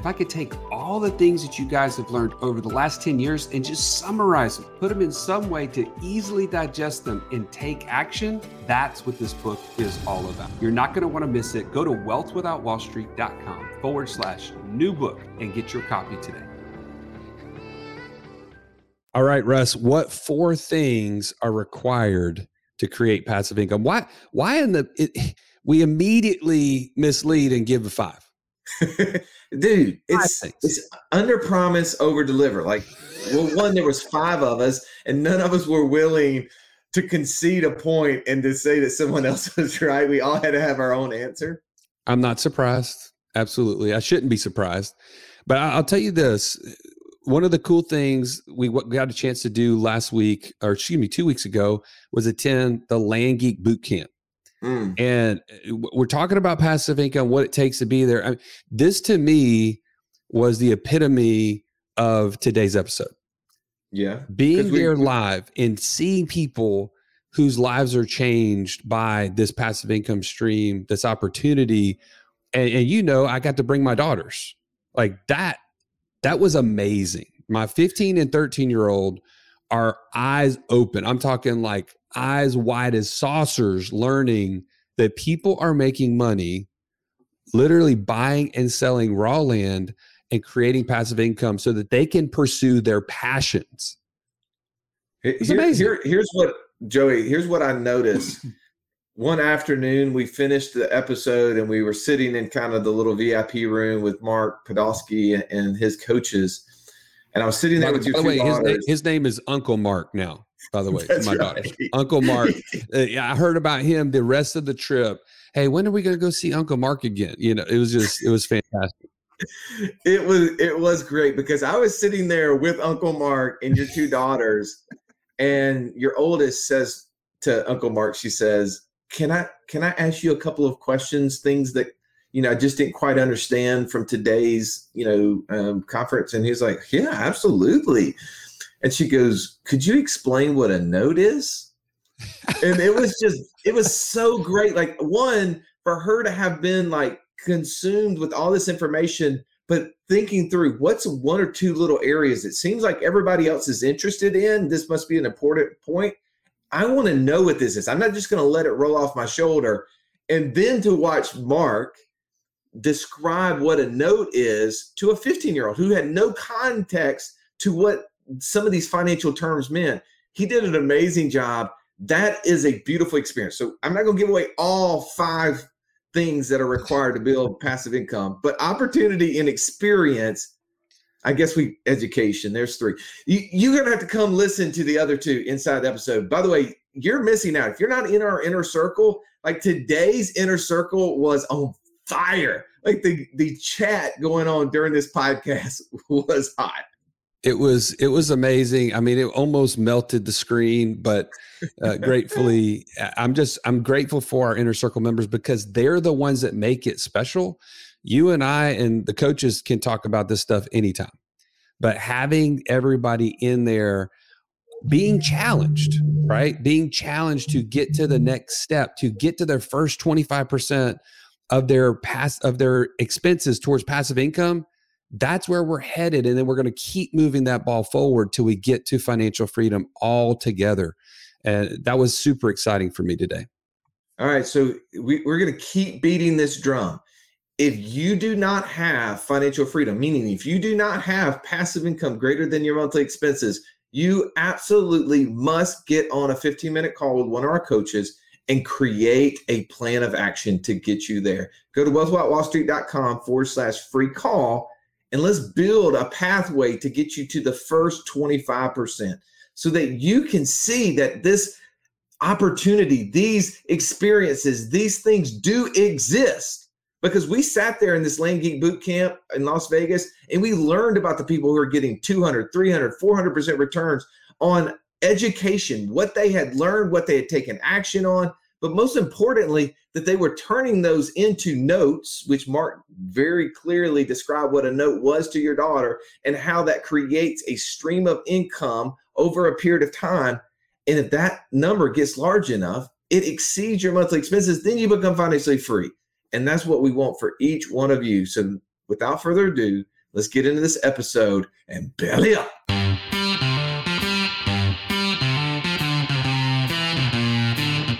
if I could take all the things that you guys have learned over the last 10 years and just summarize them, put them in some way to easily digest them and take action, that's what this book is all about. You're not going to want to miss it. Go to wealthwithoutwallstreet.com forward slash new book and get your copy today. All right, Russ, what four things are required to create passive income? Why, why in the, it, we immediately mislead and give a five? dude it's it's under promise over deliver. Like well one there was five of us and none of us were willing to concede a point and to say that someone else was right. We all had to have our own answer. I'm not surprised. Absolutely. I shouldn't be surprised. But i'll tell you this. One of the cool things we got a chance to do last week or excuse me two weeks ago was attend the land geek boot camp Mm. And uh, we're talking about passive income, what it takes to be there. I mean, this to me was the epitome of today's episode. Yeah. Being there live and seeing people whose lives are changed by this passive income stream, this opportunity. And, and you know, I got to bring my daughters. Like that, that was amazing. My 15 and 13 year old are eyes open. I'm talking like eyes wide as saucers, learning that people are making money literally buying and selling raw land and creating passive income so that they can pursue their passions. It's here, amazing. Here, here's what Joey, here's what I noticed. One afternoon, we finished the episode and we were sitting in kind of the little VIP room with Mark Podolsky and his coaches. And I was sitting there with you. By the way, his, name, his name is Uncle Mark now by the way, my right. daughter, Uncle Mark. uh, yeah, I heard about him the rest of the trip. Hey, when are we going to go see Uncle Mark again? You know, it was just, it was fantastic. It was, it was great because I was sitting there with Uncle Mark and your two daughters, and your oldest says to Uncle Mark, she says, "Can I, can I ask you a couple of questions? Things that you know, I just didn't quite understand from today's, you know, um, conference. And he's like, yeah, absolutely. And she goes, Could you explain what a note is? and it was just, it was so great. Like, one, for her to have been like consumed with all this information, but thinking through what's one or two little areas it seems like everybody else is interested in. This must be an important point. I want to know what this is. I'm not just going to let it roll off my shoulder. And then to watch Mark describe what a note is to a 15 year old who had no context to what some of these financial terms meant. He did an amazing job. That is a beautiful experience. So I'm not going to give away all five things that are required to build passive income, but opportunity and experience. I guess we education. There's three. You, you're gonna have to come listen to the other two inside the episode. By the way, you're missing out if you're not in our inner circle. Like today's inner circle was on fire. Like the the chat going on during this podcast was hot. It was it was amazing. I mean it almost melted the screen but uh, gratefully i'm just i'm grateful for our inner circle members because they're the ones that make it special. You and i and the coaches can talk about this stuff anytime but having everybody in there being challenged right? Being challenged to get to the next step to get to their first 25% of their pass of their expenses towards passive income that's where we're headed. And then we're going to keep moving that ball forward till we get to financial freedom all together. And that was super exciting for me today. All right. So we, we're going to keep beating this drum. If you do not have financial freedom, meaning if you do not have passive income greater than your monthly expenses, you absolutely must get on a 15 minute call with one of our coaches and create a plan of action to get you there. Go to wealthwithoutwallstreet.com forward slash free call and let's build a pathway to get you to the first 25% so that you can see that this opportunity, these experiences, these things do exist. Because we sat there in this Land Geek boot camp in Las Vegas and we learned about the people who are getting 200, 300, 400% returns on education, what they had learned, what they had taken action on, but most importantly, that they were turning those into notes, which Mark very clearly described what a note was to your daughter and how that creates a stream of income over a period of time. And if that number gets large enough, it exceeds your monthly expenses, then you become financially free. And that's what we want for each one of you. So without further ado, let's get into this episode and belly up.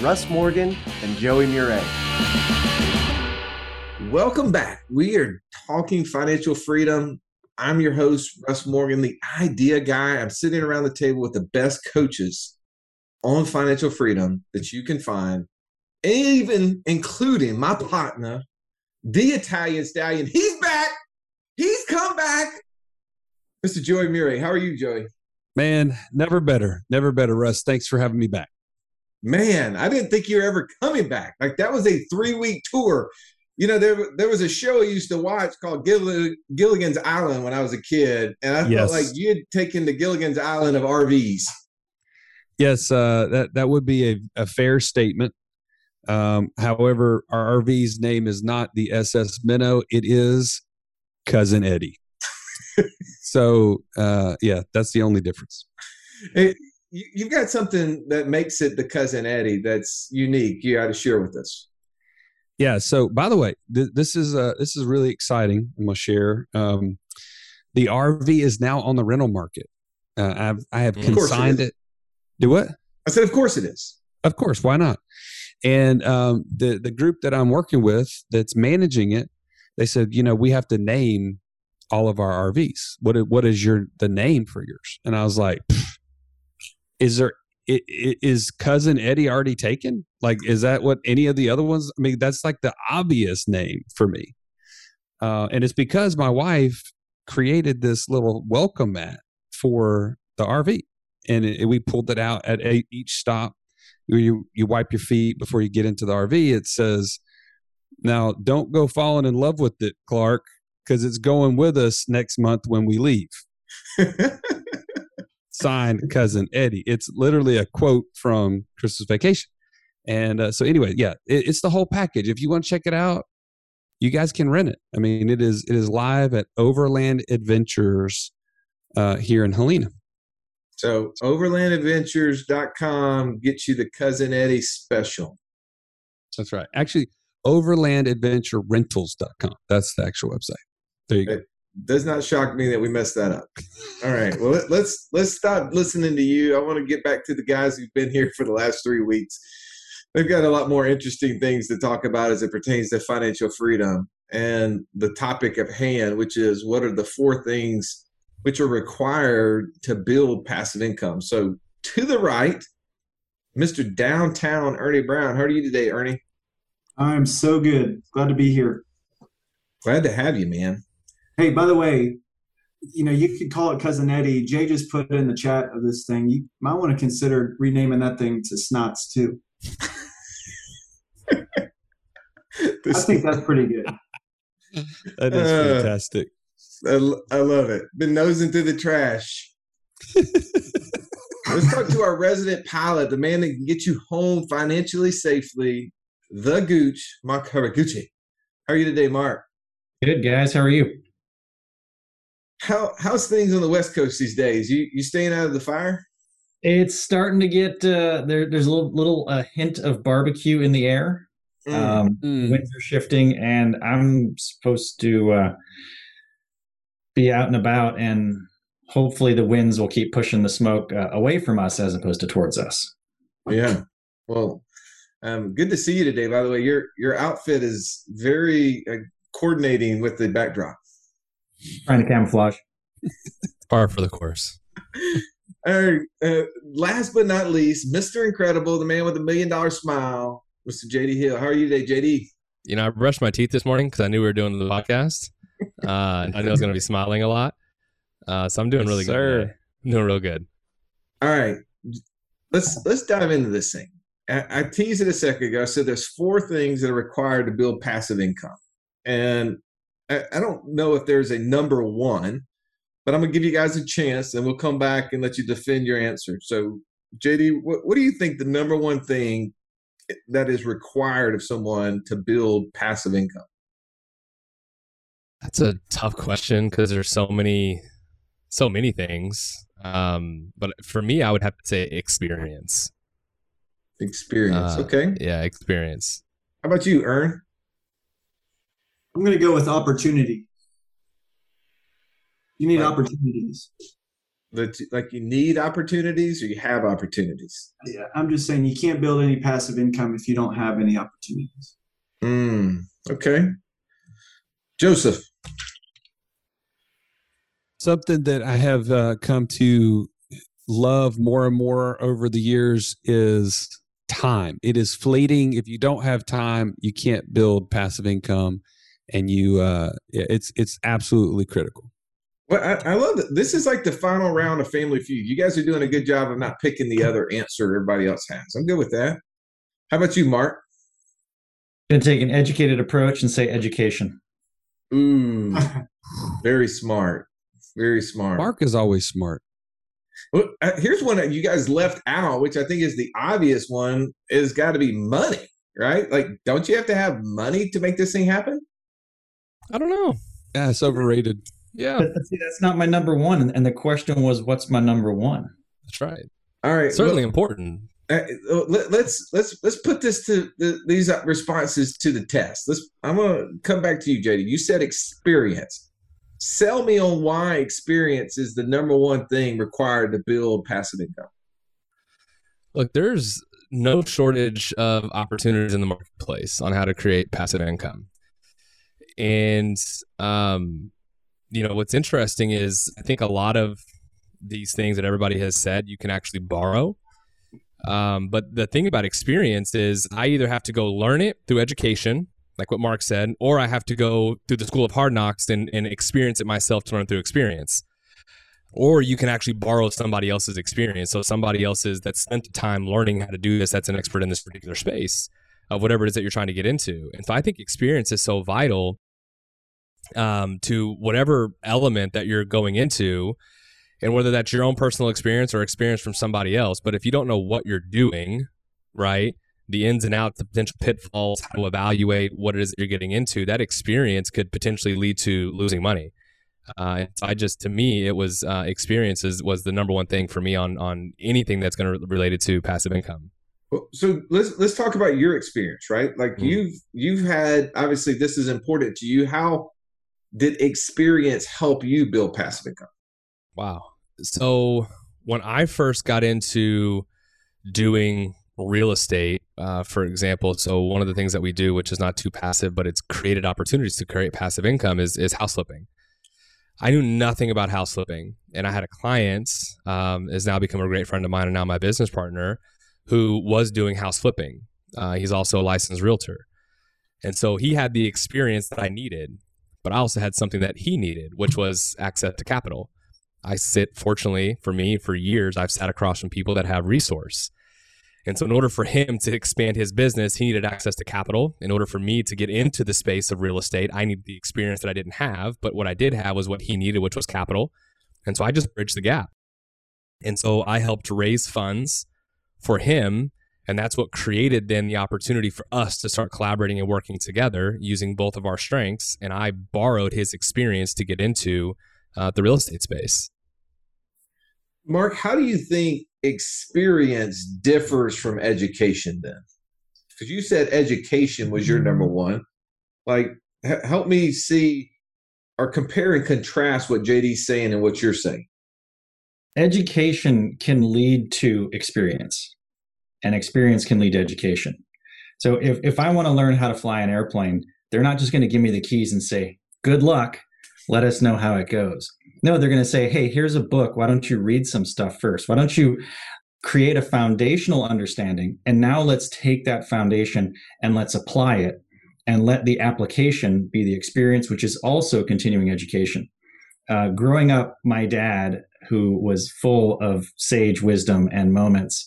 Russ Morgan and Joey Murray. Welcome back. We are talking financial freedom. I'm your host, Russ Morgan, the idea guy. I'm sitting around the table with the best coaches on financial freedom that you can find, even including my partner, the Italian stallion. He's back. He's come back. Mr. Joey Murray. How are you, Joey? Man, never better. Never better, Russ. Thanks for having me back. Man, I didn't think you were ever coming back. Like that was a three week tour you know, there there was a show I used to watch called Gill- Gilligan's Island when I was a kid, and I yes. felt like you'd taken the Gilligan's Island of RVs. Yes, uh, that that would be a, a fair statement. Um, however, our RV's name is not the SS Minnow; it is Cousin Eddie. so, uh, yeah, that's the only difference. It, you've got something that makes it the Cousin Eddie that's unique. You got to share with us. Yeah. So, by the way, th- this is uh, this is really exciting. I'm gonna share. Um, the RV is now on the rental market. Uh, I've I have consigned it, it. Do what? I said, of course it is. Of course, why not? And um, the the group that I'm working with that's managing it, they said, you know, we have to name all of our RVs. What what is your the name for yours? And I was like, is there it, it, is cousin Eddie already taken? Like, is that what any of the other ones? I mean, that's like the obvious name for me. Uh, and it's because my wife created this little welcome mat for the RV, and it, we pulled it out at a, each stop. You you wipe your feet before you get into the RV. It says, "Now don't go falling in love with it, Clark, because it's going with us next month when we leave." signed cousin Eddie. It's literally a quote from Christmas Vacation. And uh, so, anyway, yeah, it, it's the whole package. If you want to check it out, you guys can rent it. I mean, it is it is live at Overland Adventures uh, here in Helena. So overlandadventures.com gets you the cousin Eddie special. That's right. Actually, overlandadventurerentals.com. That's the actual website. There you go does not shock me that we messed that up. All right. Well, let, let's let's stop listening to you. I want to get back to the guys who've been here for the last three weeks. They've got a lot more interesting things to talk about as it pertains to financial freedom and the topic of hand, which is what are the four things which are required to build passive income. So to the right, Mr. Downtown Ernie Brown. How are you today, Ernie? I'm so good. Glad to be here. Glad to have you, man. Hey, by the way, you know, you could call it Cousin Eddie. Jay just put in the chat of this thing. You might want to consider renaming that thing to Snots too. I think that's pretty good. that is uh, fantastic. I, I love it. Been nosing through the trash. Let's talk to our resident pilot, the man that can get you home financially safely, the Gooch, Mark Haraguchi. How are you today, Mark? Good, guys. How are you? How how's things on the West Coast these days? You you staying out of the fire? It's starting to get uh, there. There's a little little uh, hint of barbecue in the air. Mm. Um, mm. Winds are shifting, and I'm supposed to uh, be out and about, and hopefully the winds will keep pushing the smoke uh, away from us as opposed to towards us. Yeah. Well, um, good to see you today. By the way, your your outfit is very uh, coordinating with the backdrop. Trying to camouflage. Par for the course. All right. Uh, last but not least, Mr. Incredible, the man with a million dollar smile, Mr. JD Hill. How are you today, JD? You know, I brushed my teeth this morning because I knew we were doing the podcast. Uh, I knew I was going to be smiling a lot. Uh, so I'm doing Yes, really sir. good. today. I'm doing real good. All right. Let's let's dive into this thing. I, I teased it a second ago. I said there's four things that are required to build passive income. And I, I don't know if there's a number one, but I'm gonna give you guys a chance and we'll come back and let you defend your answer. So JD, what, what do you think the number one thing that is required of someone to build passive income? That's a tough question because there's so many, so many things. Um, but for me, I would have to say experience. Experience. Uh, okay. Yeah, experience. How about you, Ern? I'm going to go with opportunity. You need Right. opportunities. That like you need opportunities or you have opportunities? Yeah, I'm just saying you can't build any passive income if you don't have any opportunities. Mm, okay. Joseph. Something that I have uh, come to love more and more over the years is time. It is fleeting. If you don't have time, you can't build passive income, and you uh, it's it's absolutely critical. Well, I, I love that. This is like the final round of Family Feud. You guys are doing a good job of not picking the other answer everybody else has. I'm good with that. How about you, Mark? Gonna take an educated approach and say education. Ooh, very smart. Very smart. Mark is always smart. Well, uh, here's one that you guys left out, which I think is the obvious one. Is got to be money, right? Like, don't you have to have money to make this thing happen? I don't know. Yeah, it's overrated. Yeah, But see, that's not my number one. And- And the question was, what's my number one? that's right. All right, Certainly well, important. uh, let, let's let's let's put this to the, these responses to the test. Let's. I'm gonna come back to you, JD. You said experience. Sell me on why experience is the number one thing required to build passive income. Look, there's no shortage of opportunities in the marketplace on how to create passive income. And um, you know, what's interesting is I think a lot of these things that everybody has said you can actually borrow. Um, but the thing about experience is I either have to go learn it through education, like what Mark said, or I have to go through the school of hard knocks and, and experience it myself to learn through experience or you can actually borrow somebody else's experience. So somebody else's that spent the time learning how to do this, that's an expert in this particular space of whatever it is that you're trying to get into. And so I think experience is so vital um, to whatever element that you're going into, and whether that's your own personal experience or experience from somebody else. But if you don't know what you're doing, right, the ins and outs, the potential pitfalls, how to evaluate what it is that you're getting into, that experience could potentially lead to losing money. Uh, I just, to me, it was uh, experiences was the number one thing for me on on anything that's going to related to passive income. So let's let's talk about your experience, right? Like Mhm. you've you've had obviously this is important to you. How did experience help you build passive income? Wow. So when I first got into doing real estate, uh, for example, so one of the things that we do, which is not too passive, but it's created opportunities to create passive income, is is house flipping. I knew nothing about house flipping, and I had a client, um, has now become a great friend of mine and now my business partner, who was doing house flipping. Uh, he's also a licensed realtor, and so he had the experience that I needed, but I also had something that he needed, which was access to capital. I sit, fortunately for me, for years, I've sat across from people that have resource. And so, in order for him to expand his business, he needed access to capital. In order for me to get into the space of real estate, I needed the experience that I didn't have. But what I did have was what he needed, which was capital. And so I just bridged the gap. And so I helped raise funds for him. And that's what created then the opportunity for us to start collaborating and working together using both of our strengths. And I borrowed his experience to get into uh, the real estate space. Mark, how do you think experience differs from education then? Because you said education was your number one. Like, h- help me see or compare and contrast what JD's saying and what you're saying. Education can lead to experience, and experience can lead to education. So if, if I want to learn how to fly an airplane, they're not just going to give me the keys and say, good luck, let us know how it goes. No, they're going to say, hey, here's a book. Why don't you read some stuff first? Why don't you create a foundational understanding? And now let's take that foundation and let's apply it and let the application be the experience, which is also continuing education. Uh, growing up, my dad, who was full of sage wisdom and moments,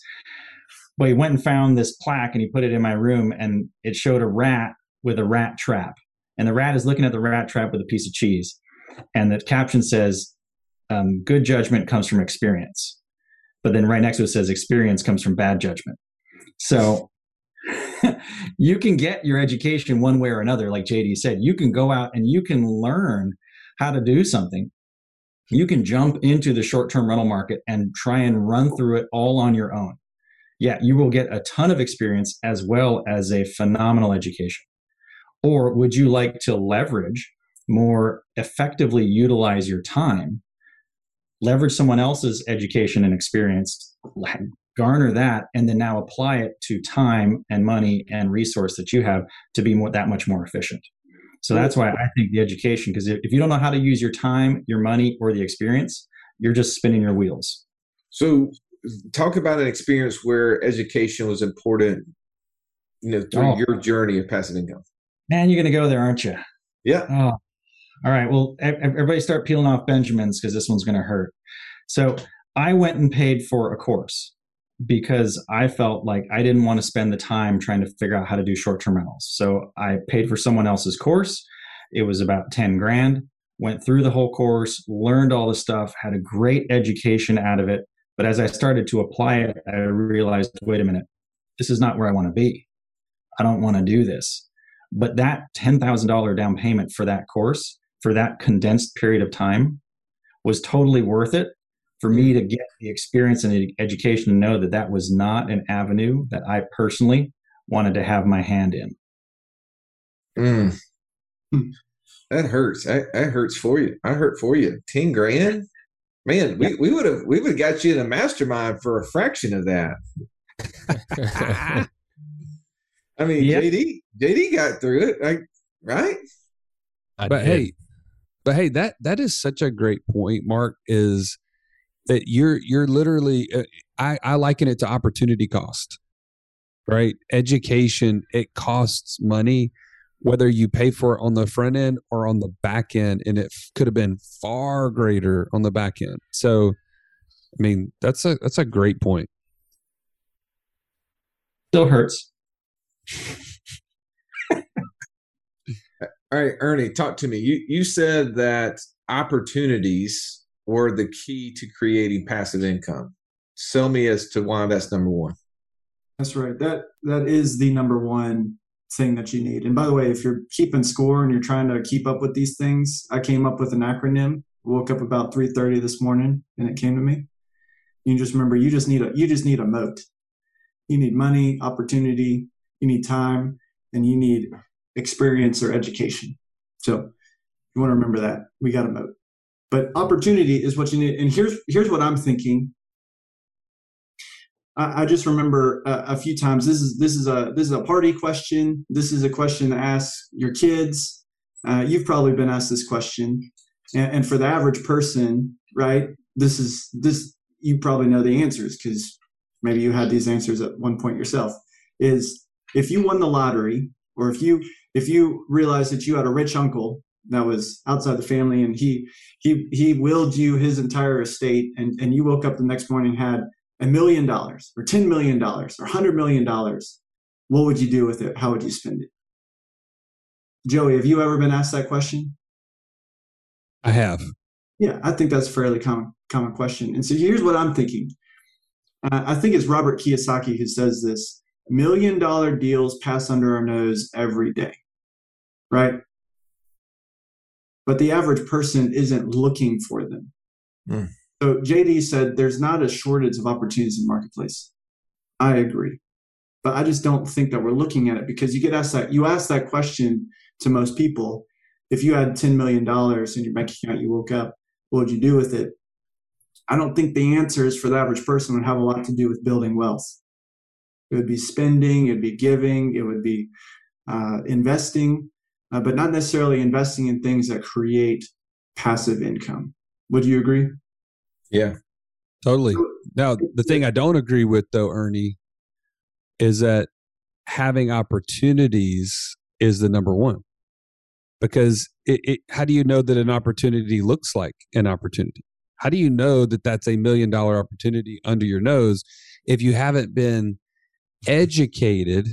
well, he went and found this plaque and he put it in my room and it showed a rat with a rat trap. And the rat is looking at the rat trap with a piece of cheese. And the caption says, um, good judgment comes from experience. But then right next to it says, experience comes from bad judgment. So you can get your education one way or another. Like JD said, you can go out and you can learn how to do something. You can jump into the short term rental market and try and run through it all on your own yeah, you will get a ton of experience as well as a phenomenal education. Or would you like to leverage more effectively utilize your time, leverage someone else's education and experience, garner that, and then now apply it to time and money and resource that you have to be more, that much more efficient? So that's why I think the education, because if you don't know how to use your time, your money, or the experience, you're just spinning your wheels. So talk about an experience where education was important, you know, through oh. your journey of passive income. Man, you're going to go there, aren't you? Yeah. Oh. All right. Well, everybody start peeling off Benjamins because this one's going to hurt. So I went and paid for a course because I felt like I didn't want to spend the time trying to figure out how to do short term rentals. So I paid for someone else's course. It was about 10 grand, went through the whole course, learned all the stuff, had a great education out of it. But as I started to apply it, I realized wait a minute, this is not where I want to be. I don't want to do this. But that $10,000 down payment for that course, for that condensed period of time, was totally worth it for me to get the experience and the education to know that that was not an avenue that I personally wanted to have my hand in. Mm. That hurts. That hurts for you. I hurt for you. 10 grand? Man, we, we would have we would have got you in a mastermind for a fraction of that. I mean, yep. JD JD got through it, like right? I but did. hey, but hey, that that is such a great point, Mark. Is that you're you're literally uh, I I liken it to opportunity cost, right? Education it costs money, whether you pay for it on the front end or on the back end and it could have been far greater on the back end. So i mean that's a that's a great point. Still hurts. All right ernie talk to me. You you said that opportunities were the key to creating passive income. Sell me as to why that's number one. That's right. That that is the number one thing that you need. And by the way, if you're keeping score and you're trying to keep up with these things, I came up with an acronym. Woke up about 3:30 this morning and it came to me. You just remember you just need a you just need a moat. You need money, opportunity, you need time, and you need experience or education. So you want to remember that. We got a moat. But opportunity is what you need. And here's here's what I'm thinking I, just remember a, a, few times. This is this is a this is a party question. This is a question to ask your kids. Uh, you've probably been asked this question, and, and for the average person, right? This is this you probably know the answers because maybe you had these answers at one point yourself. Is if you won the lottery, or if you if you realized that you had a rich uncle that was outside the family and he he he willed you his entire estate and and you woke up the next morning had a million dollars or $10 million or $100 million, what would you do with it? How would you spend it? Joey, have you ever been asked that question? I have. Yeah, I think that's a fairly common common question. And so here's what I'm thinking. Uh, I think it's Robert Kiyosaki who says this: million dollar deals pass under our nose every day, right? But the average person isn't looking for them. Mm. So JD said there's not a shortage of opportunities in the marketplace. I agree. But I just don't think that we're looking at it because you get asked that you ask that question to most people. If you had $10 million in your bank account, you woke up, what would you do with it? I don't think the answers for the average person would have a lot to do with building wealth. It would be spending, it would be giving, it would be uh, investing, uh, but not necessarily investing in things that create passive income Would you agree? Yeah. Totally. Now, the thing I don't agree with, though, Ernie, is that having opportunities is the number one. Because it, it, how do you know that an opportunity looks like an opportunity? How do you know that that's a million dollar opportunity under your nose if you haven't been educated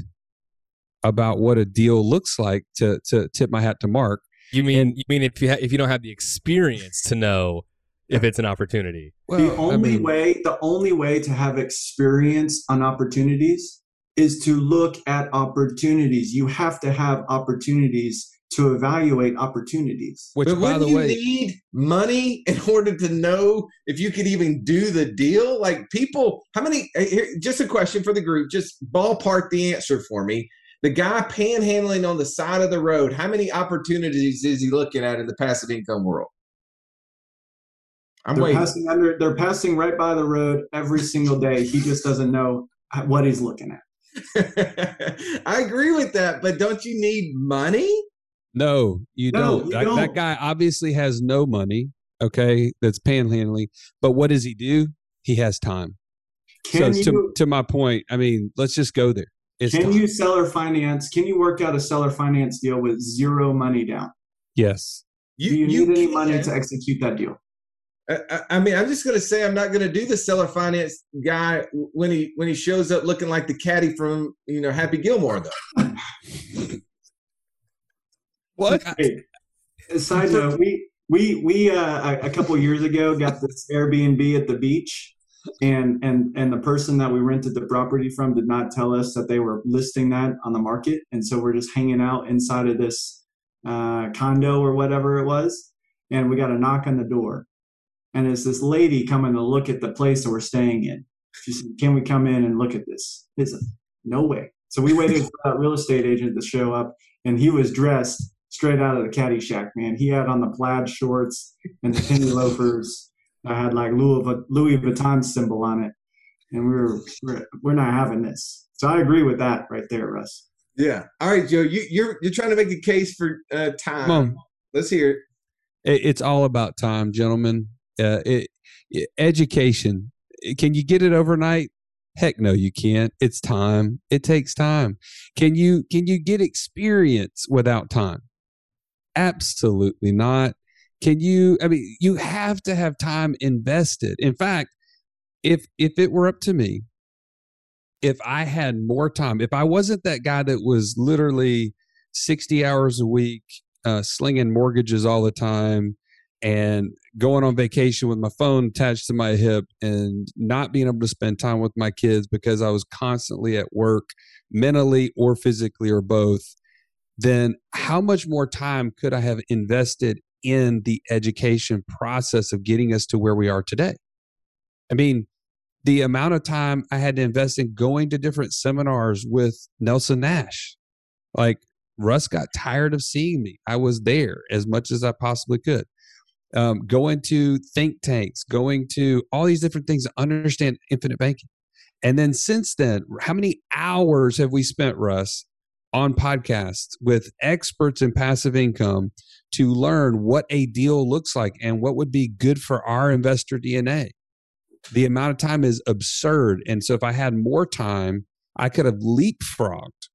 about what a deal looks like to to tip my hat to Mark? You mean you mean if you ha- if you don't have the experience to know if it's an opportunity? Well, the only I mean, way the only way to have experience on opportunities is to look at opportunities. You have to have opportunities to evaluate opportunities. Which, but by the you way, need money in order to know if you could even do the deal. Like people, how many? Uh, here, just a question for the group. Just ballpark the answer for me. The guy panhandling on the side of the road. How many opportunities is he looking at in the passive income world? I'm they're waiting. Passing under, they're passing right by the road every single day. He just doesn't know what he's looking at. I agree with that, but don't you need money? No, you no, don't. You that, don't. that guy obviously has no money. Okay, that's panhandling. But what does he do? He has time. Can so you, to, to my point, I mean, let's just go there. It's can time. you seller finance? Can you work out a seller finance deal with zero money down? Yes. You, do you, you need any money to execute that deal? I, I mean, I'm just going to say I'm not going to do the seller finance guy when he when he shows up looking like the caddy from you know Happy Gilmore though. what? Hey, side note: we we we uh, a couple years ago got this Airbnb at the beach, and and and the person that we rented the property from did not tell us that they were listing that on the market, and so we're just hanging out inside of this uh, condo or whatever it was, and we got a knock on the door and it's this lady coming to look at the place that we're staying in. She said, "Can we come in and look at this?" It's no way. So we waited for that real estate agent to show up, and he was dressed straight out of the Caddyshack. Man, he had on the plaid shorts and the penny loafers. I had like Louis, Louis Vuitton symbol on it, and we were we're, we're not having this. So I agree with that right there, Russ. Yeah. All right, Joe. You, are you're, you're trying to make a case for uh, time. Let's hear it. It's all about time, gentlemen uh, it, education. Can you get it overnight? Heck no, you can't. It's time. It takes time. Can you can you get experience without time? Absolutely not. Can you I mean you have to have time invested. In fact, if if it were up to me, if I had more time, if I wasn't that guy that was literally 60 hours a week uh, slinging mortgages all the time, and going on vacation with my phone attached to my hip and not being able to spend time with my kids because I was constantly at work, mentally or physically or both, then how much more time could I have invested in the education process of getting us to where we are today? I mean, the amount of time I had to invest in going to different seminars with Nelson Nash. Like Russ got tired of seeing me. I was there as much as I possibly could um, going to think tanks, going to all these different things to understand infinite banking. And then since then, how many hours have we spent, Russ, on podcasts with experts in passive income to learn what a deal looks like and what would be good for our investor DNA? The amount of time is absurd. And so if I had more time, I could have leapfrogged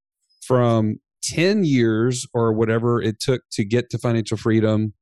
from 10 years or whatever it took to get to financial freedom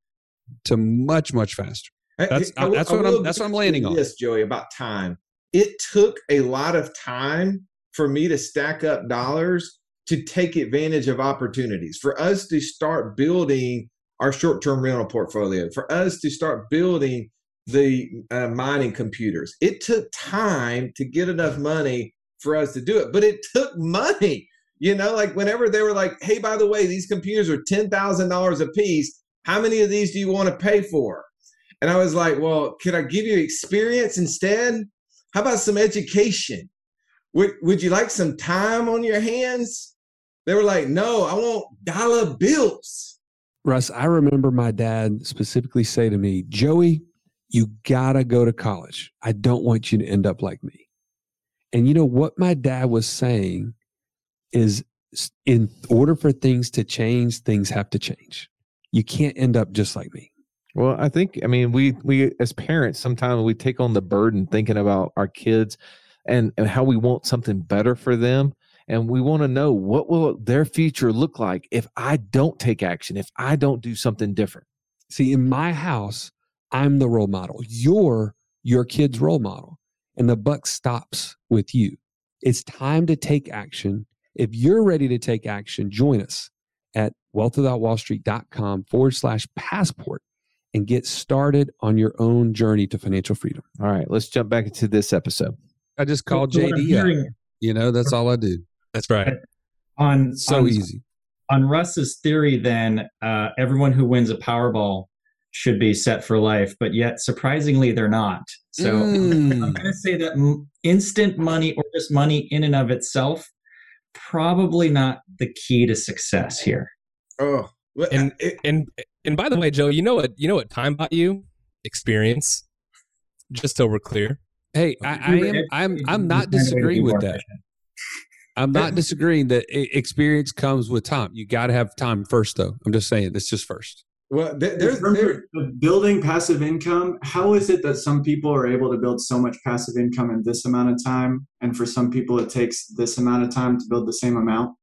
to much much faster. That's I, I, that's I what I'm that's what I'm landing on. Yes, Joey, about time. It took a lot of time for me to stack up dollars to take advantage of opportunities. For us to start building our short-term rental portfolio, for us to start building the uh, mining computers. It took time to get enough money for us to do it, but it took money. You know, like whenever they were like, "Hey, by the way, these computers are ten thousand dollars a piece," How many of these do you want to pay for? And I was like, Well, could I give you experience instead? How about some education? Would, would you like some time on your hands? They were like, No, I want dollar bills. Russ, I remember my dad specifically say to me, Joey, you gotta go to college. I don't want you to end up like me. And you know what my dad was saying is in order for things to change, things have to change you can't end up just like me. Well, I think I mean we we as parents sometimes we take on the burden thinking about our kids and and how we want something better for them and we want to know what will their future look like if I don't take action, if I don't do something different. See, in my house, I'm the role model. You're your kid's role model. And the buck stops with you. It's time to take action. If you're ready to take action, join us at wealthwithoutwallstreet.com forward slash passport and get started on your own journey to financial freedom. All right, let's jump back into this episode. I just called so JD. Hearing, you know, that's all I do. That's right. On so on, easy. On Russ's theory, then uh, everyone who wins a Powerball should be set for life, but yet surprisingly they're not. So mm. I'm going to say that instant money or just money in and of itself probably not the key to success here. Oh, and and and by the way, Joe, you know what you know what time bought you? Experience. Just so we're clear. Hey, I, I am I'm I'm not disagreeing with that. I'm not disagreeing that experience comes with time. You got to have time first, though. I'm just saying this just first. Well, there's, there's building passive income. How is it that some people are able to build so much passive income in this amount of time, and for some people it takes this amount of time to build the same amount?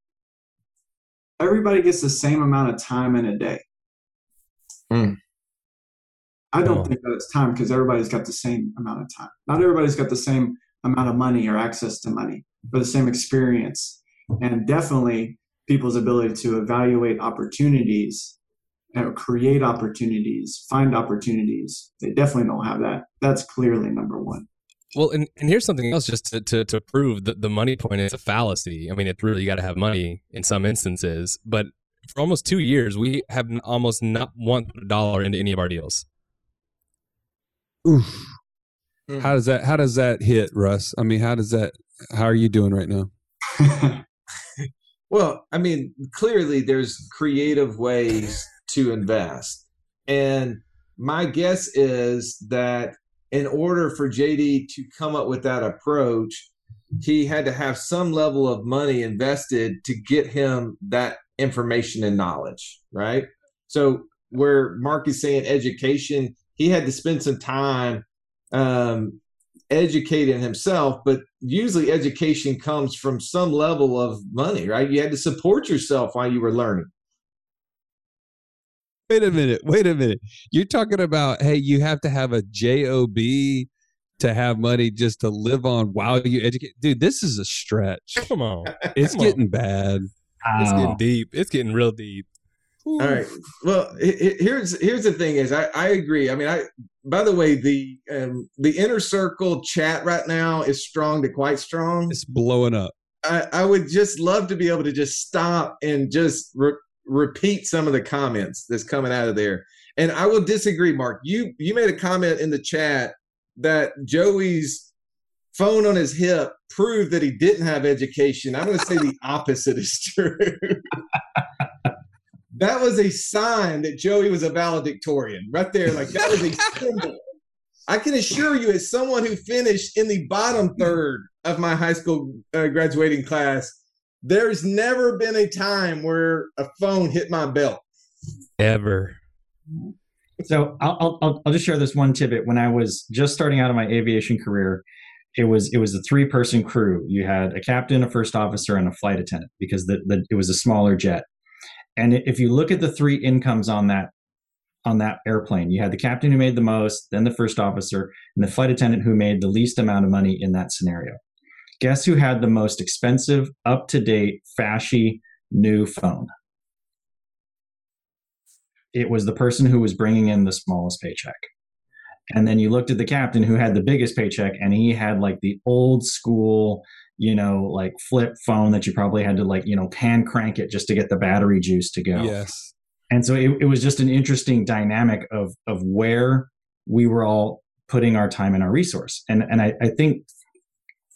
Everybody gets the same amount of time in a day. Mm. I don't oh. think that it's time because everybody's got the same amount of time. Not everybody's got the same amount of money or access to money, but the same experience. And definitely people's ability to evaluate opportunities uh, create opportunities, find opportunities. They definitely don't have that. That's clearly number one. Well, and, and here's something else just to, to, to prove that the money point is a fallacy. I mean, it's really, you got to have money in some instances, but for almost two years, we have almost not one dollar into any of our deals. Oof. Mm. How does that, how does that hit Russ? I mean, how does that, how are you doing right now? well, I mean, clearly there's creative ways to invest. And my guess is that in order for JD to come up with that approach, he had to have some level of money invested to get him that information and knowledge, right? So, where Mark is saying education, he had to spend some time um, educating himself, but usually education comes from some level of money, right? You had to support yourself while you were learning wait a minute. Wait a minute. You're talking about, hey, you have to have a job to have money just to live on while you educate. Dude, this is a stretch. Come on. It's Come getting on. bad. It's getting deep. It's getting real deep. All right. Well, here's here's the thing is I, I agree. I mean, I by the way, the um, the inner circle chat right now is strong to quite strong. It's blowing up. I, I would just love to be able to just stop and just re- repeat some of the comments that's coming out of there. And I will disagree, Mark. You you made a comment in the chat that Joey's phone on his hip proved that he didn't have education. I'm going to say the opposite is true. that was a sign that Joey was a valedictorian right there. Like that was a symbol. I can assure you, as someone who finished in the bottom third of my high school uh, graduating class, there's never been a time where a phone hit my belt. Ever. So I'll, I'll, I'll just share this one tidbit. When I was just starting out of my aviation career, it was it was a three person crew. You had a captain, a first officer, and a flight attendant because the, the it was a smaller jet. And if you look at the three incomes on that on that airplane, you had the captain who made the most, then the first officer, and the flight attendant who made the least amount of money in that scenario. Guess who had the most expensive, up to date, fashy new phone? It was the person who was bringing in the smallest paycheck. And then you looked at the captain who had the biggest paycheck, and he had like the old school, you know, like flip phone that you probably had to like, you know, pan crank it just to get the battery juice to go. Yes. And so it, it was just an interesting dynamic of of where we were all putting our time and our resource. And and I, I think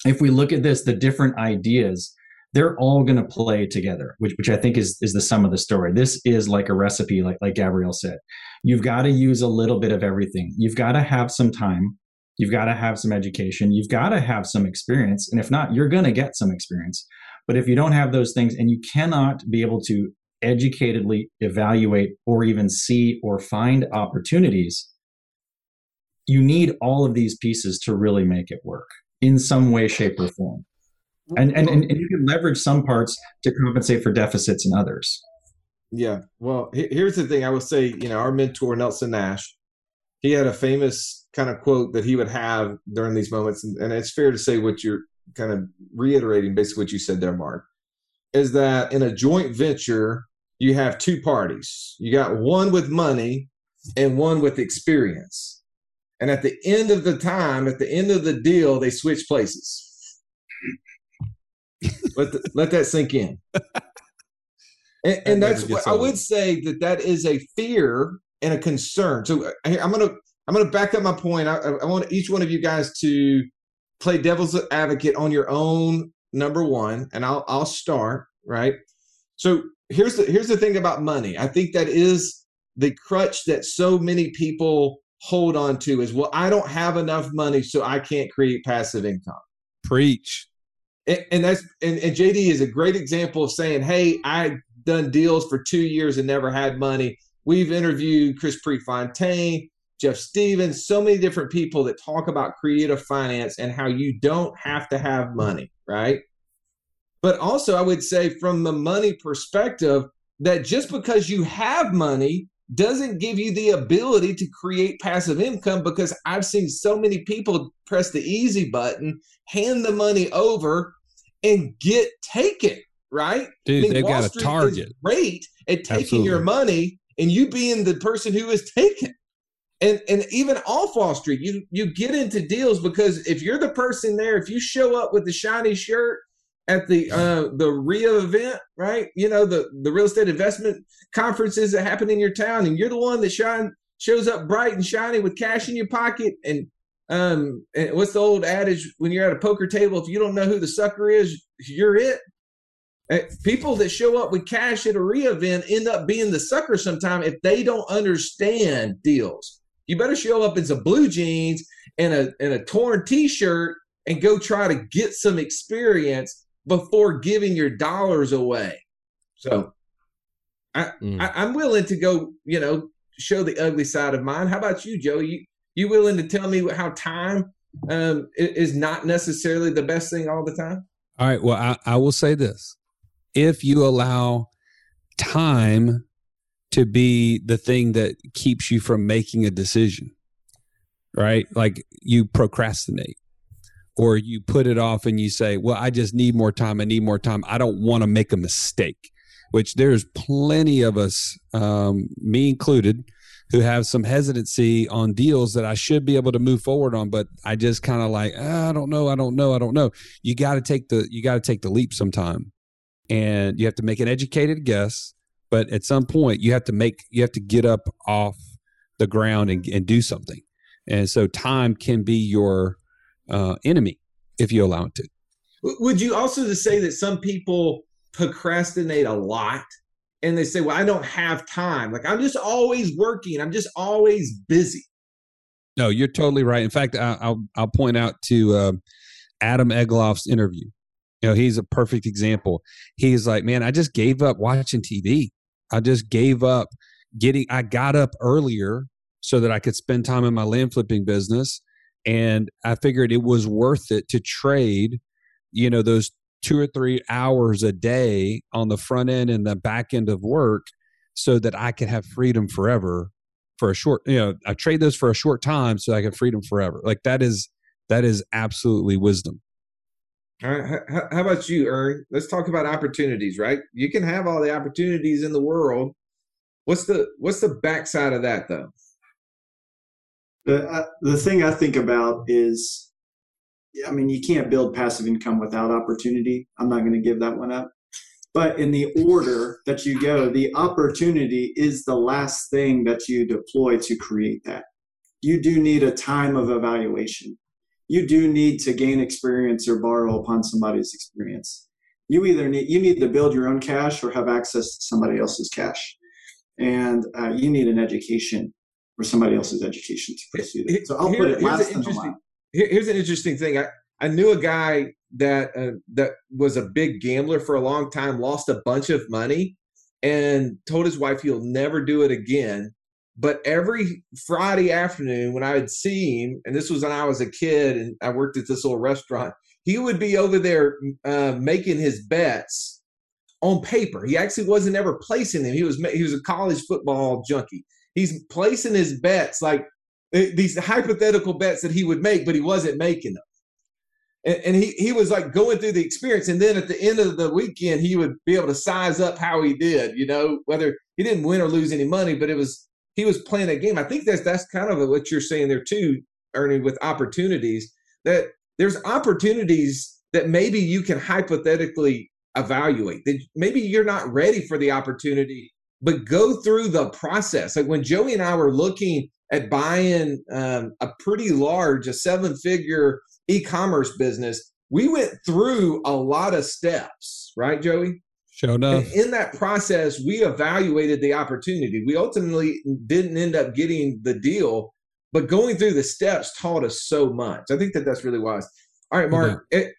if we look at this, the different ideas, they're all going to play together, which, which I think is, is the sum of the story. This is like a recipe, like, like Gabrielle said. You've got to use a little bit of everything. You've got to have some time. You've got to have some education. You've got to have some experience. And if not, you're going to get some experience. But if you don't have those things and you cannot be able to educatedly evaluate or even see or find opportunities, you need all of these pieces to really make it work in some way, shape, or form. And, and, and you can leverage some parts to compensate for deficits in others. Yeah. Well, here's the thing I would say, you know, our mentor, Nelson Nash, he had a famous kind of quote that he would have during these moments. And, and it's fair to say what you're kind of reiterating basically what you said there, Mark, is that in a joint venture, you have two parties. You got one with money and one with experience. And at the end of the time, at the end of the deal, they switch places. let, the, let that sink in. And, and that's what I would say that that is a fear and a concern. So I'm gonna I'm gonna back up my point. I, I want each one of you guys to play devil's advocate on your own number one, and I'll I'll start right. So here's the here's the thing about money. I think that is the crutch that so many people hold on to is well, I don't have enough money, so I can't create passive income. Preach. And, and that's and, and JD is a great example of saying, Hey, I done deals for two years and never had money. We've interviewed Chris Prefontaine, Jeff Stevens, so many different people that talk about creative finance and how you don't have to have money, right? But also, I would say from the money perspective, that just because you have money doesn't give you the ability to create passive income because I've seen so many people press the easy button, hand the money over, and get taken, right? Dude, I mean, they've Wall got Street a target. great at taking Absolutely. your money and you being the person who is taken. And and even off Wall Street, you you get into deals because if you're the person there, if you show up with the shiny shirt at the uh the RIA event, right? You know, the the real estate investment conferences that happen in your town, and you're the one that shine shows up bright and shiny with cash in your pocket. And um and what's the old adage when you're at a poker table, if you don't know who the sucker is, you're it. Eh, people that show up with cash at a RIA event end up being the sucker sometime if they don't understand deals. You better show up in some blue jeans and a and a torn t-shirt and go try to get some experience before giving your dollars away. So I, mm. I am willing to go, you know, show the ugly side of mine. How about you, Joe? You you willing to tell me how time um, is not necessarily the best thing all the time? All right. Well, I, I will say this: if you allow time to be the thing that keeps you from making a decision, right? Like you procrastinate or you put it off and you say, well, I just need more time. I need more time. I don't want to make a mistake, which there's plenty of us, um, me included, who have some hesitancy on deals that I should be able to move forward on, but I just kind of like, oh, I don't know. I don't know. I don't know. You got to take the, you got to take the leap sometime and you have to make an educated guess. But at some point you have to make, you have to get up off the ground and, and do something. And so time can be your, uh, enemy if you allow it to. Would you also say that some people procrastinate a lot and they say, well, I don't have time. Like I'm just always working. I'm just always busy. No, you're totally right. In fact, I, will I'll point out to uh, Adam Egloff's interview. You know, he's a perfect example. He's like, man, I just gave up watching TV. I just gave up getting. I got up earlier so that I could spend time in my land flipping business and I figured it was worth it to trade, you know, those two or three hours a day on the front end and the back end of work so that I could have freedom forever for a short, you know, I trade those for a short time so I can freedom forever. Like that is, that is absolutely wisdom. All right. How, how about you, Ern? Let's talk about opportunities, right? You can have all the opportunities in the world. What's the, what's the backside of that though? The uh, the thing I think about is, I mean, you can't build passive income without opportunity. I'm not going to give that one up. But in the order that you go, the opportunity is the last thing that you deploy to create that. You do need a time of evaluation. You do need to gain experience or borrow upon somebody's experience. You either need you need to build your own cash or have access to somebody else's cash, and uh, you need an education or somebody else's education to pursue it. So I'll Here, put it last than the Here's an interesting thing. I, I knew a guy that uh, that was a big gambler for a long time, lost a bunch of money, and told his wife he'll never do it again. But every Friday afternoon when I would see him, and this was when I was a kid and I worked at this little restaurant, he would be over there uh, making his bets on paper. He actually wasn't ever placing them. He was he was a college football junkie. He's placing his bets like eh, these hypothetical bets that he would make, but he wasn't making them. And, and, he he was like going through the experience and then at the end of the weekend he would be able to size up how he did you know whether he didn't win or lose any money but it was he was playing a game. I think that's that's kind of what you're saying there too ernie with opportunities that there's opportunities that maybe you can hypothetically evaluate that maybe you're not ready for the opportunity but go through the process like when joey and i were looking at buying um, a pretty large a seven figure e-commerce business, we went through a lot of steps, right, Joey? Sure enough. And in that process, we evaluated the opportunity. We ultimately didn't end up getting the deal, but going through the steps taught us so much. I think that that's really wise. All right, Mark, it,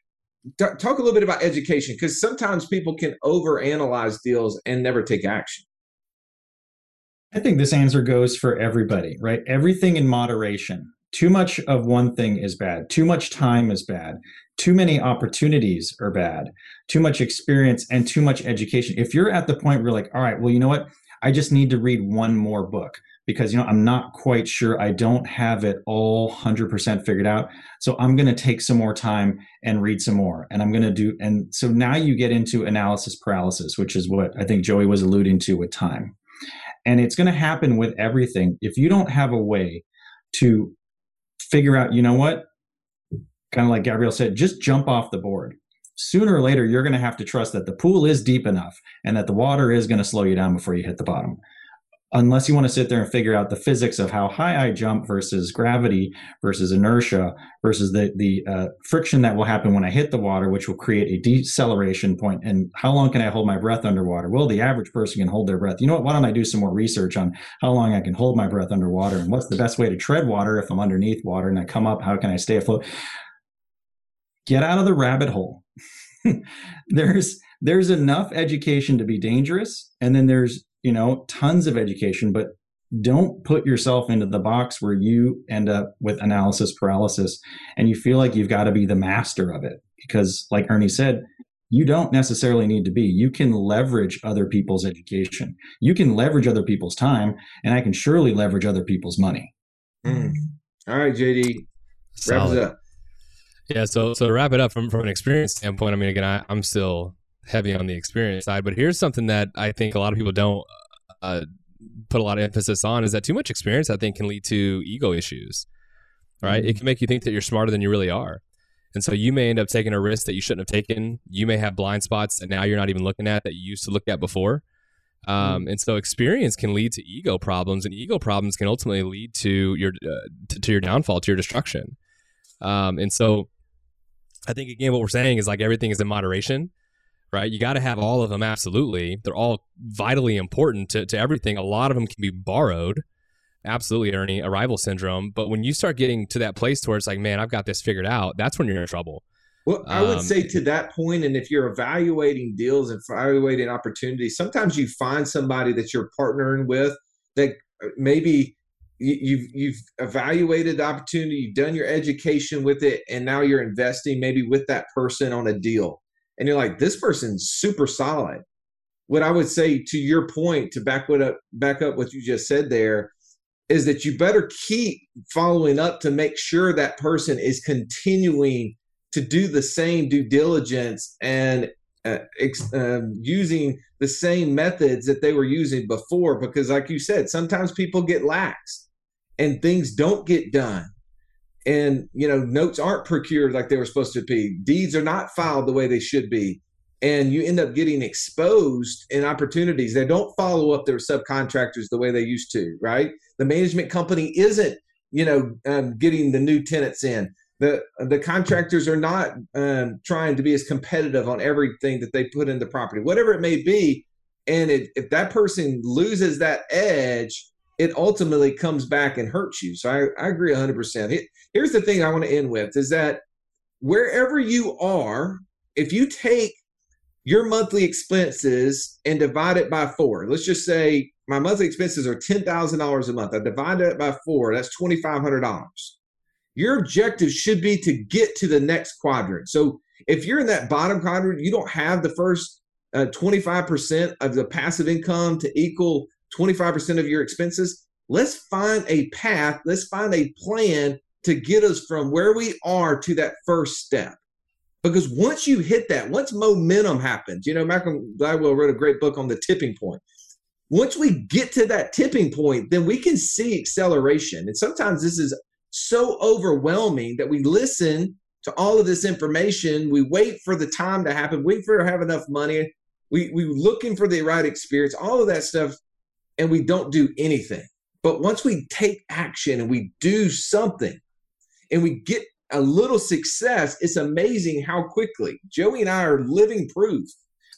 t- talk a little bit about education because sometimes people can overanalyze deals and never take action. I think this answer goes for everybody, right? Everything in moderation. Too much of one thing is bad. Too much time is bad. Too many opportunities are bad. Too much experience and too much education. If you're at the point where you're like all right well you know what? I just need to read one more book because you know i'm not quite sure. I don't have it all 100% figured out. So i'm going to take some more time and read some more and i'm going to do and so now you get into analysis paralysis which is what i think joey was alluding to with time and it's going to happen with everything if you don't have a way to figure out, you know what? Kind of like Gabrielle said, just jump off the board. Sooner or later, you're going to have to trust that the pool is deep enough and that the water is going to slow you down before you hit the bottom unless you want to sit there and figure out the physics of how high I jump versus gravity versus inertia versus the the uh, friction that will happen when I hit the water, which will create a deceleration. And how long can I hold my breath underwater? Well, the average person can hold their breath. You know what? Why don't I do some more research on how long I can hold my breath underwater and what's the best way to tread water if I'm underneath water and I come up? How can I stay afloat? Get out of the rabbit hole. there's there's enough education to be dangerous, and then there's you know, tons of education, but don't put yourself into the box where you end up with analysis paralysis and you feel like you've got to be the master of it. Because, like Ernie said, you don't necessarily need to be. You can leverage other people's education, you can leverage other people's time, and I can surely leverage other people's money. Mm. All right, JD, wrap it up. Yeah, so so to wrap it up from from an experience standpoint, I mean, again, I, I'm still heavy on the experience side. But here's something that I think a lot of people don't uh, put a lot of emphasis on is that too much experience, I think, can lead to ego issues, right? Mm-hmm. It can make you think that you're smarter than you really are. And so you may end up taking a risk that you shouldn't have taken. You may have blind spots that now you're not even looking at that you used to look at before. Um, mm-hmm. And so experience can lead to ego problems, and ego problems can ultimately lead to your uh, to, to, your downfall, to your destruction. Um, and so I think again, what we're saying is like everything is in moderation right? You got to have all of them, absolutely. They're all vitally important to, to everything. A lot of them can be borrowed. Absolutely, Ernie, arrival syndrome. But when you start getting to that place where it's like, man, I've got this figured out, that's when you're in trouble. Well, I would um, say to that point, and if you're evaluating deals and evaluating opportunities, sometimes you find somebody that you're partnering with that uh, maybe you've you've evaluated the opportunity, you've done your education with it, and now you're investing maybe with that person on a deal and you're like, this person's super solid. What I would say to your point, to back what up, back up what you just said there, is that you better keep following up to make sure that person is continuing to do the same due diligence and uh, ex, um, using the same methods that they were using before. Because, like you said, sometimes people get lax and things don't get done and you know notes aren't procured like they were supposed to be. Deeds are not filed the way they should be. And you end up getting exposed in opportunities. They don't follow up their subcontractors the way they used to right? The management company isn't you know um, getting the new tenants in. The the contractors are not um, trying to be as competitive on everything that they put in the property whatever it may be. And it, if that person loses that edge it ultimately comes back and hurts you. So I, I agree 100%. Here's the thing I want to end with is that wherever you are, if you take your monthly expenses and divide it by four. Let's just say my monthly expenses are $10,000 a month. I divide it by four, that's $2,500. Your objective should be to get to the next quadrant. So if you're in that bottom quadrant, you don't have the first uh, 25% of the passive income to equal 25% of your expenses. Let's find a path, let's find a plan to get us from where we are to that first step. Because once you hit that, once momentum happens, you know, Malcolm Gladwell wrote a great book on the tipping point. Once we get to that tipping point, then we can see acceleration. And sometimes this is so overwhelming that we listen to all of this information. We wait for the time to happen, wait for have enough money. We we looking for the right experience, all of that stuff, and we don't do anything. But once we take action and we do something, and we get a little success, it's amazing how quickly Joey and I are living proof.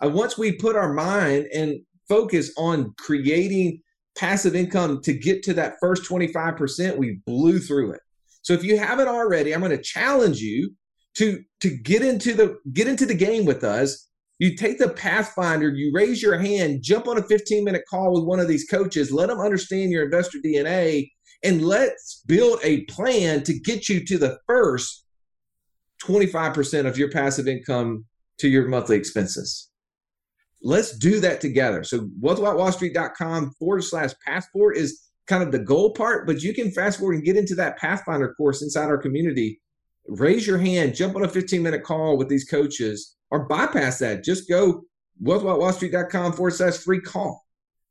Once we put our mind and focus on creating passive income to get to that first 25%, we blew through it. So if you haven't already, I'm going to challenge you to to get into the get into the game with us. You take the Pathfinder, you raise your hand, jump on a 15 minute call with one of these coaches, let them understand your investor DNA, and let's build a plan to get you to the first 25% of your passive income to your monthly expenses. Let's do that together. So wealthwithoutwallstreet.com forward slash passport is kind of the goal part, but you can fast forward and get into that Pathfinder course inside our community. Raise your hand, jump on a 15 minute call with these coaches, or bypass that. Just go wealthwithoutwallstreet.com forward slash free call.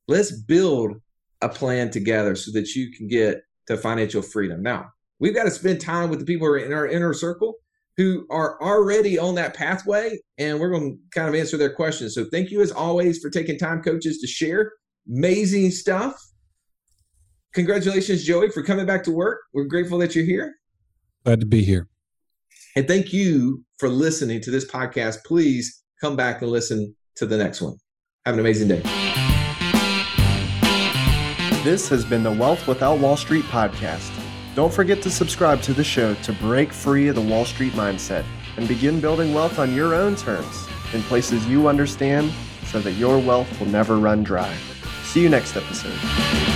Let's build a plan together so that you can get to financial freedom. Now, we've got to spend time with the people who are in our inner circle who are already on that pathway, and we're going to kind of answer their questions. So, thank you as always for taking time, coaches, to share amazing stuff. Congratulations, Joey, for coming back to work. We're grateful that you're here. Glad to be here. And thank you for listening to this podcast. Please come back and listen to the next one. Have an amazing day. This has been the Wealth Without Wall Street podcast. Don't forget to subscribe to the show to break free of the Wall Street mindset and begin building wealth on your own terms in places you understand so that your wealth will never run dry. See you next episode.